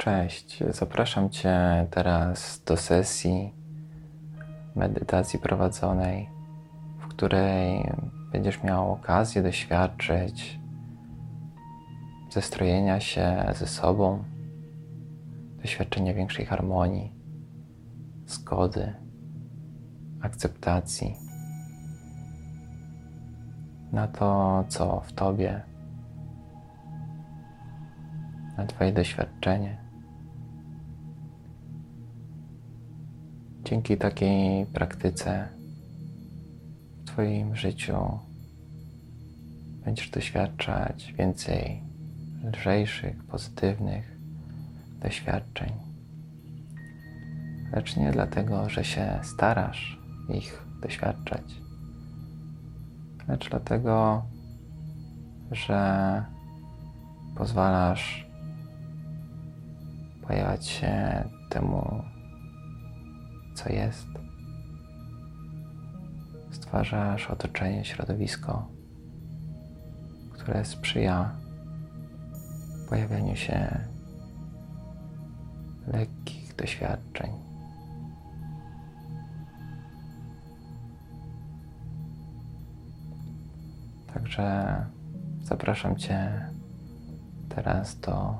Cześć, zapraszam Cię teraz do sesji medytacji prowadzonej, w której będziesz miał okazję doświadczyć zestrojenia się ze sobą, doświadczenia większej harmonii, zgody, akceptacji na to, co w Tobie, na Twoje doświadczenie. Dzięki takiej praktyce w Twoim życiu będziesz doświadczać więcej lżejszych, pozytywnych doświadczeń. Lecz nie dlatego, że się starasz ich doświadczać, lecz dlatego, że pozwalasz pojawiać się temu co jest. Stwarzasz otoczenie, środowisko, które sprzyja pojawianiu się lekkich doświadczeń. Także zapraszam Cię teraz do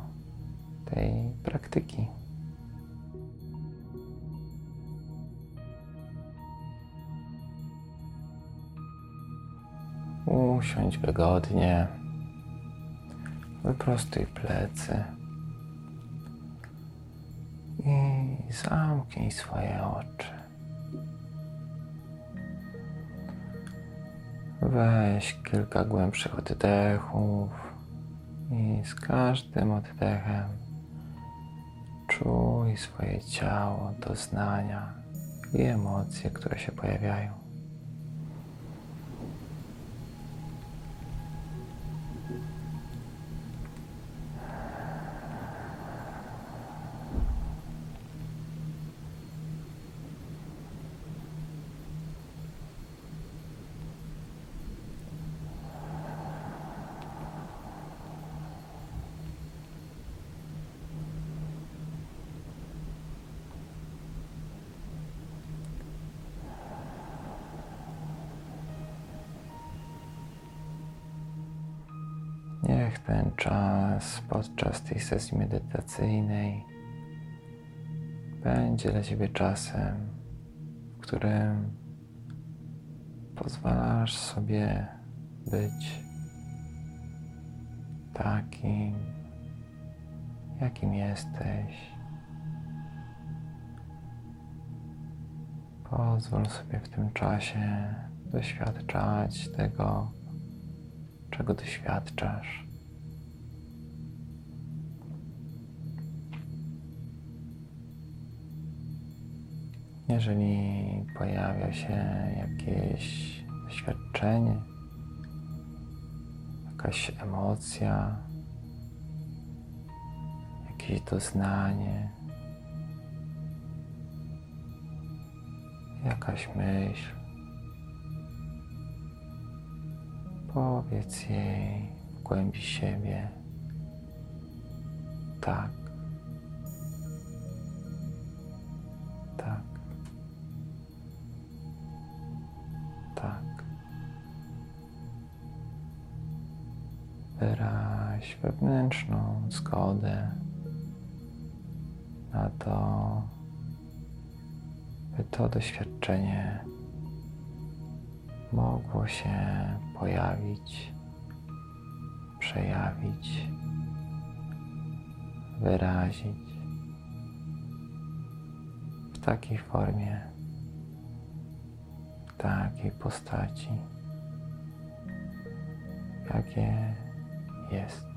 tej praktyki. Usiądź wygodnie. Wyprostuj plecy. I zamknij swoje oczy. Weź kilka głębszych oddechów i z każdym oddechem czuj swoje ciało, doznania i emocje, które się pojawiają. Niech ten czas podczas tej sesji medytacyjnej będzie dla Ciebie czasem, w którym pozwalasz sobie być takim, jakim jesteś. Pozwól sobie w tym czasie doświadczać tego, czego doświadczasz. Jeżeli pojawia się jakieś doświadczenie, jakaś emocja, jakieś doznanie, jakaś myśl, Powiedz jej w głębi siebie tak. Wyraź wewnętrzną zgodę na to, by to doświadczenie mogło się pojawić, przejawić, wyrazić w takiej formie, w takiej postaci, jakie jest.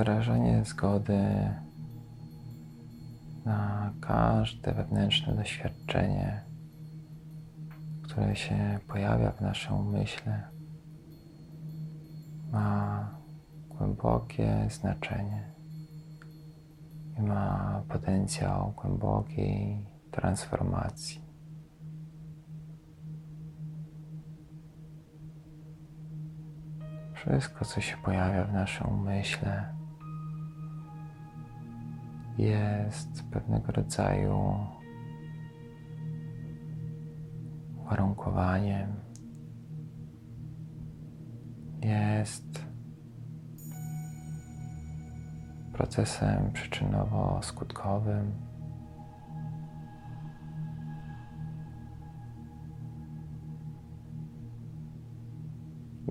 wyrażenie zgody na każde wewnętrzne doświadczenie, które się pojawia w naszym umyśle, ma głębokie znaczenie i ma potencjał głębokiej transformacji. Wszystko, co się pojawia w naszym umyśle, jest pewnego rodzaju warunkowaniem, jest procesem przyczynowo-skutkowym.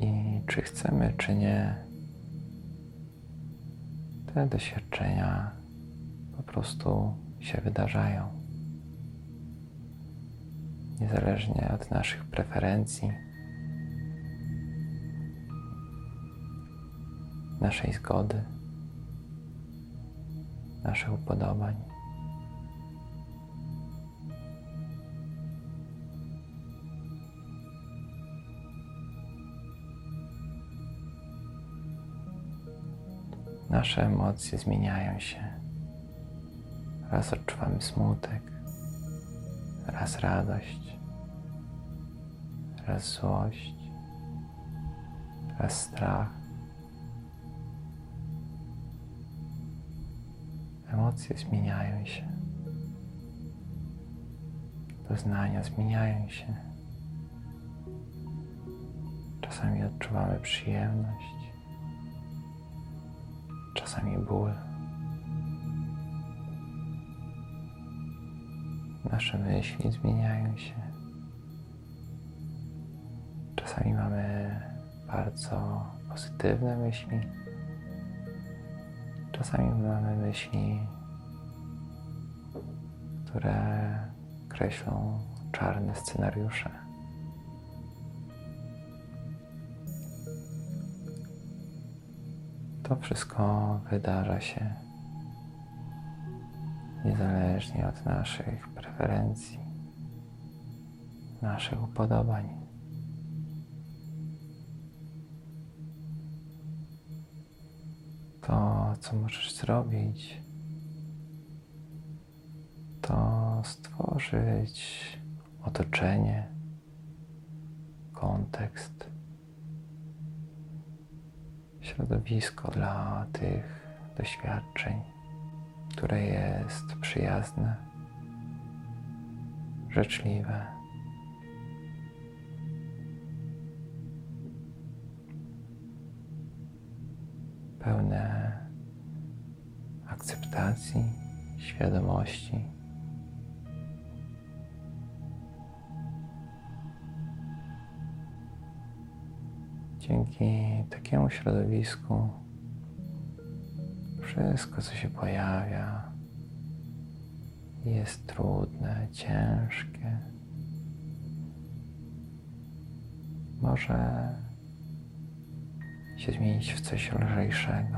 I czy chcemy, czy nie, te doświadczenia po prostu się wydarzają. Niezależnie od naszych preferencji, naszej zgody, naszych upodobań. Nasze emocje zmieniają się. Raz odczuwamy smutek, raz radość, raz złość, raz strach. Emocje zmieniają się. Doznania zmieniają się. Czasami odczuwamy przyjemność, czasami ból. Nasze myśli zmieniają się. Czasami mamy bardzo pozytywne myśli, czasami mamy myśli, które kreślą czarne scenariusze. To wszystko wydarza się niezależnie od naszych preferencji, naszych upodobań. To, co możesz zrobić, to stworzyć otoczenie, kontekst, środowisko dla tych doświadczeń, które jest przyjazne, życzliwe. Pełne akceptacji, świadomości. Dzięki takiemu środowisku wszystko, co się pojawia, jest trudne, ciężkie. Może się zmienić w coś lżejszego.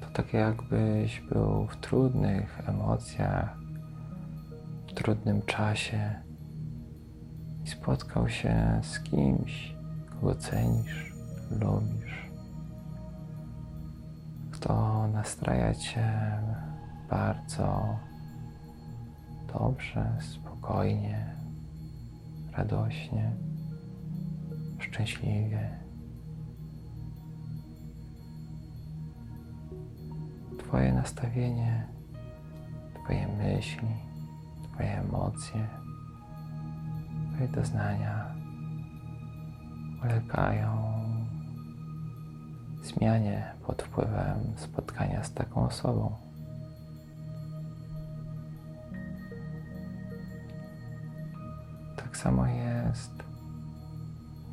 To tak jakbyś był w trudnych emocjach, w trudnym czasie i spotkał się z kimś, kogo cenisz, lubisz, kto nastraja cię bardzo dobrze, spokojnie, radośnie, szczęśliwie. Twoje nastawienie, Twoje myśli, Twoje emocje, Twoje doznania ulegają zmianie pod wpływem spotkania z taką osobą. Tak samo jest,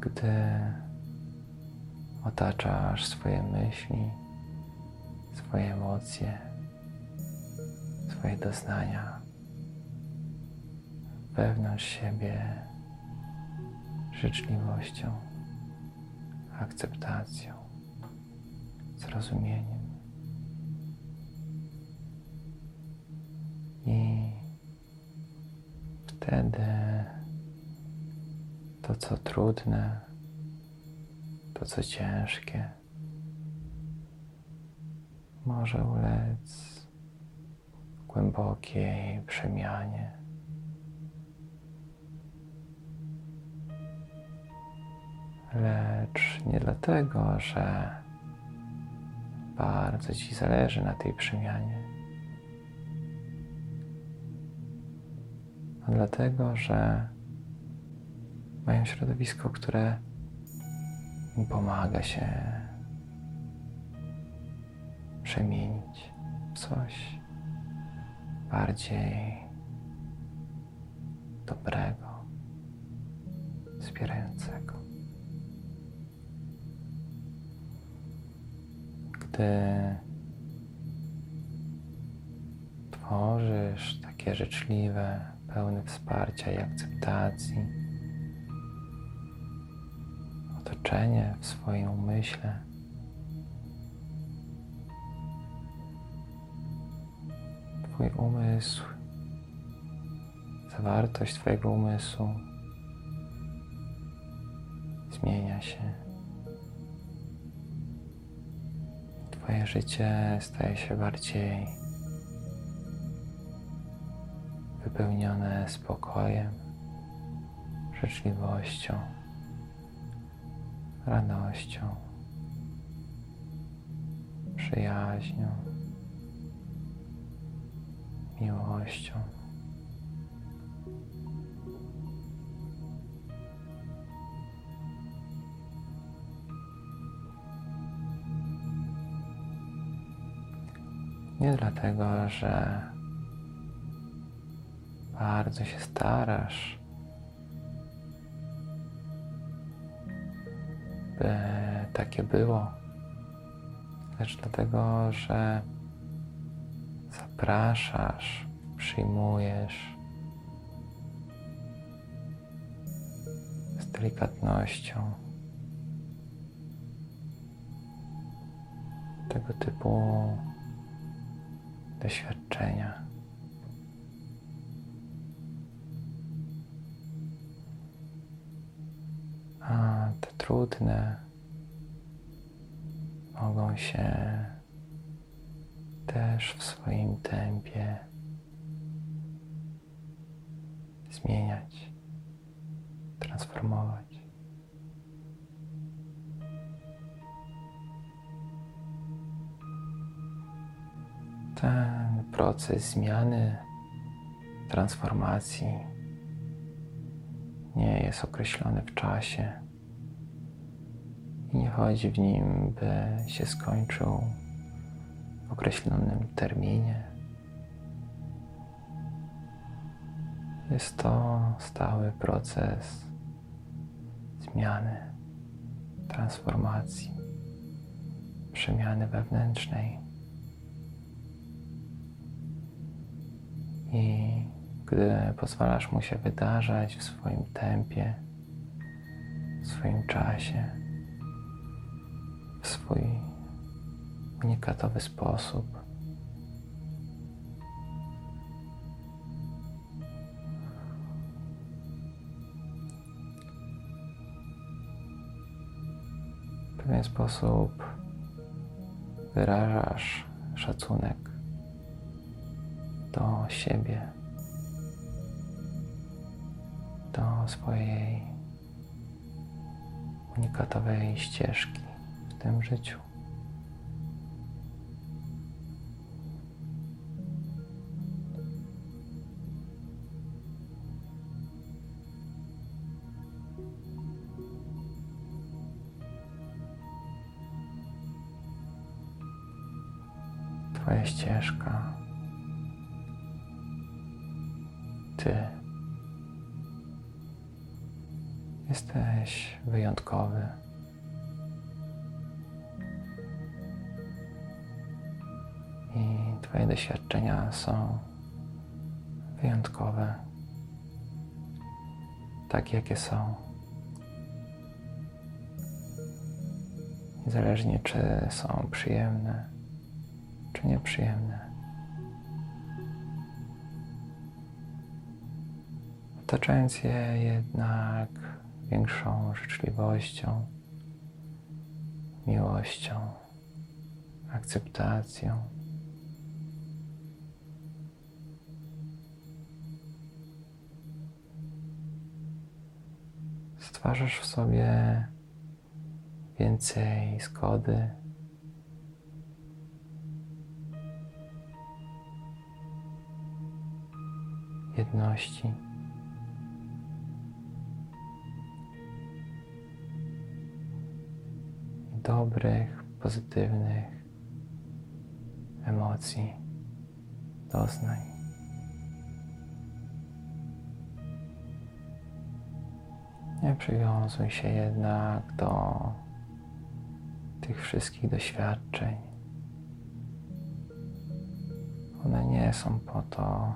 gdy otaczasz swoje myśli, swoje emocje, swoje doznania wewnątrz siebie życzliwością, akceptacją, zrozumieniem. I wtedy to, co trudne, to, co ciężkie, może ulec głębokiej przemianie. Lecz nie dlatego, że bardzo Ci zależy na tej przemianie, a dlatego, że mają środowisko, które im pomaga się przemienić w coś bardziej dobrego, wspierającego. Gdy tworzysz takie życzliwe, pełne wsparcia i akceptacji, otoczenie w swoim umyśle, Twój umysł, zawartość Twojego umysłu zmienia się. Twoje życie staje się bardziej wypełnione spokojem, życzliwością, radością, przyjaźnią miłością. Nie dlatego, że bardzo się starasz, by takie było, lecz dlatego, że zapraszasz, przyjmujesz z delikatnością tego typu doświadczenia. A te trudne mogą się też w swoim tempie zmieniać, transformować. Ten proces zmiany, transformacji nie jest określony w czasie i nie chodzi w nim, by się skończył w określonym terminie. Jest to stały proces zmiany, transformacji, przemiany wewnętrznej. I gdy pozwalasz mu się wydarzać w swoim tempie, w swoim czasie, w swój unikatowy sposób. W pewien sposób wyrażasz szacunek do siebie, do swojej unikatowej ścieżki w tym życiu. Są wyjątkowe, takie jakie są. Niezależnie czy są przyjemne, czy nieprzyjemne. otaczając je jednak większą życzliwością, miłością, akceptacją. Stwarzasz w sobie więcej zgody, jedności. Dobrych, pozytywnych emocji, doznań. Nie przywiązuj się jednak do tych wszystkich doświadczeń. One nie są po to,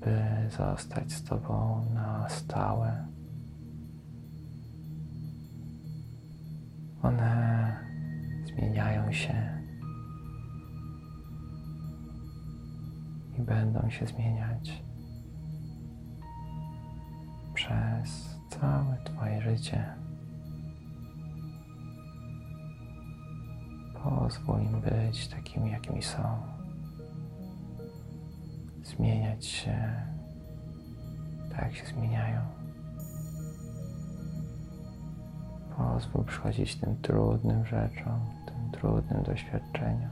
by zostać z Tobą na stałe. One zmieniają się i będą się zmieniać przez całe Twoje życie. Pozwól im być takimi, jakimi są. Zmieniać się tak, jak się zmieniają. Pozwól przychodzić tym trudnym rzeczom, tym trudnym doświadczeniom.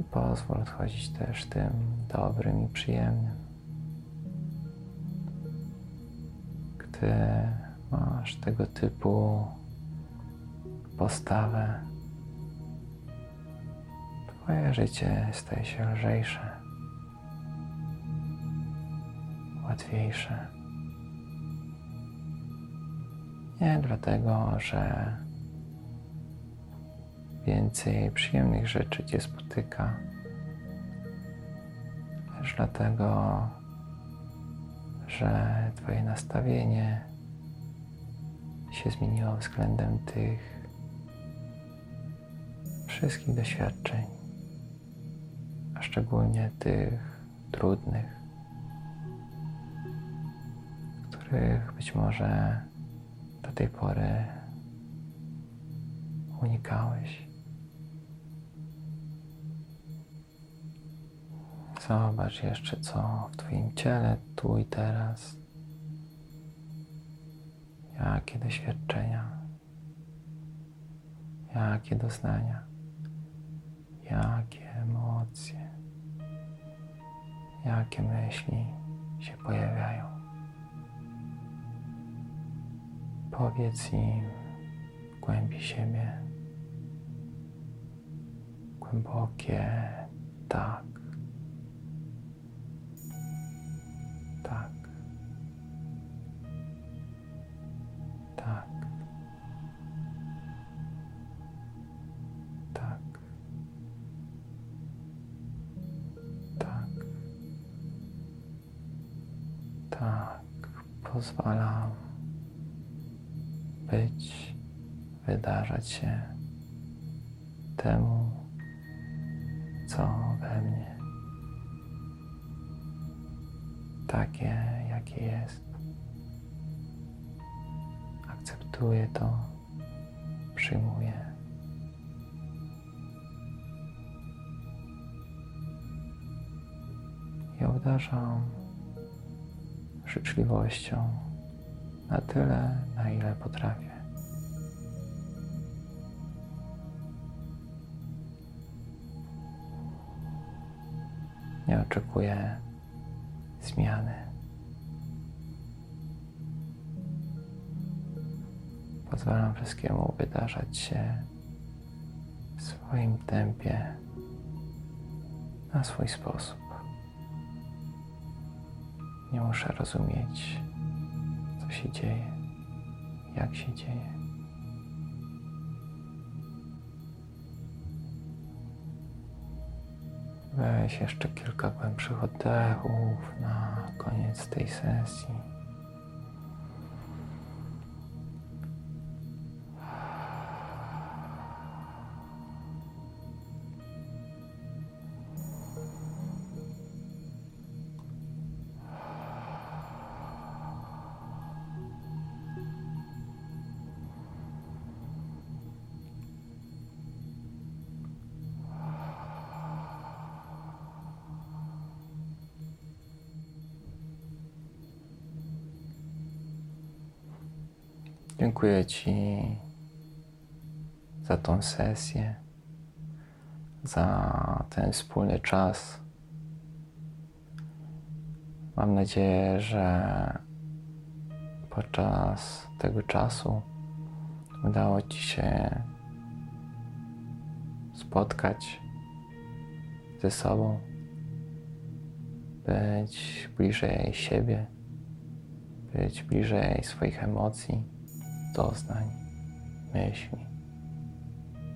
I pozwól odchodzić też tym dobrym i przyjemnym. Gdy masz tego typu postawę, Twoje życie staje się lżejsze, łatwiejsze. Nie dlatego, że więcej przyjemnych rzeczy Cię spotyka, lecz dlatego, że Twoje nastawienie się zmieniło względem tych wszystkich doświadczeń, a szczególnie tych trudnych, których być może do tej pory unikałeś. Zobacz jeszcze, co w Twoim ciele, tu i teraz. Jakie doświadczenia, jakie doznania, jakie emocje, jakie myśli się pojawiają. Powiedz im w głębi siebie głębokie tak. Pozwalam być, wydarzać się temu, co we mnie takie, jakie jest. Akceptuję to, przyjmuję. I obdarzam życzliwością na tyle, na ile potrafię. Nie oczekuję zmiany. Pozwalam wszystkiemu wydarzać się w swoim tempie, na swój sposób. Nie muszę rozumieć, co się dzieje, jak się dzieje. Weź jeszcze kilka głębszych oddechów na koniec tej sesji. Dziękuję Ci za tą sesję, za ten wspólny czas. Mam nadzieję, że podczas tego czasu udało Ci się spotkać ze sobą, być bliżej siebie, być bliżej swoich emocji, doznań, myśli,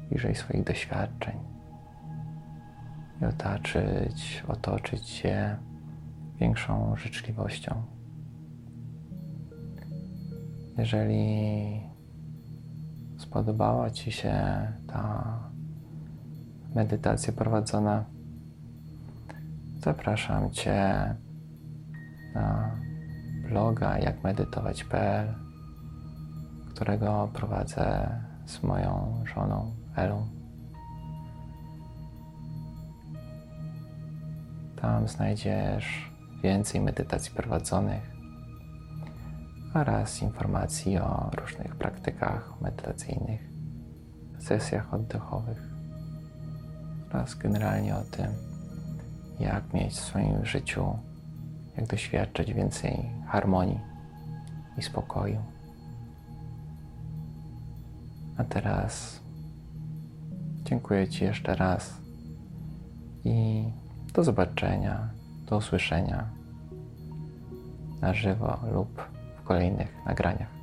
bliżej swoich doświadczeń i otaczyć, otoczyć się większą życzliwością. Jeżeli spodobała Ci się ta medytacja prowadzona, zapraszam Cię na bloga jakmedytować.pl, którego prowadzę z moją żoną Elą. Tam znajdziesz więcej medytacji prowadzonych oraz informacji o różnych praktykach medytacyjnych, sesjach oddechowych oraz generalnie o tym, jak mieć w swoim życiu, jak doświadczać więcej harmonii i spokoju. A teraz dziękuję Ci jeszcze raz i do zobaczenia, do usłyszenia na żywo lub w kolejnych nagraniach.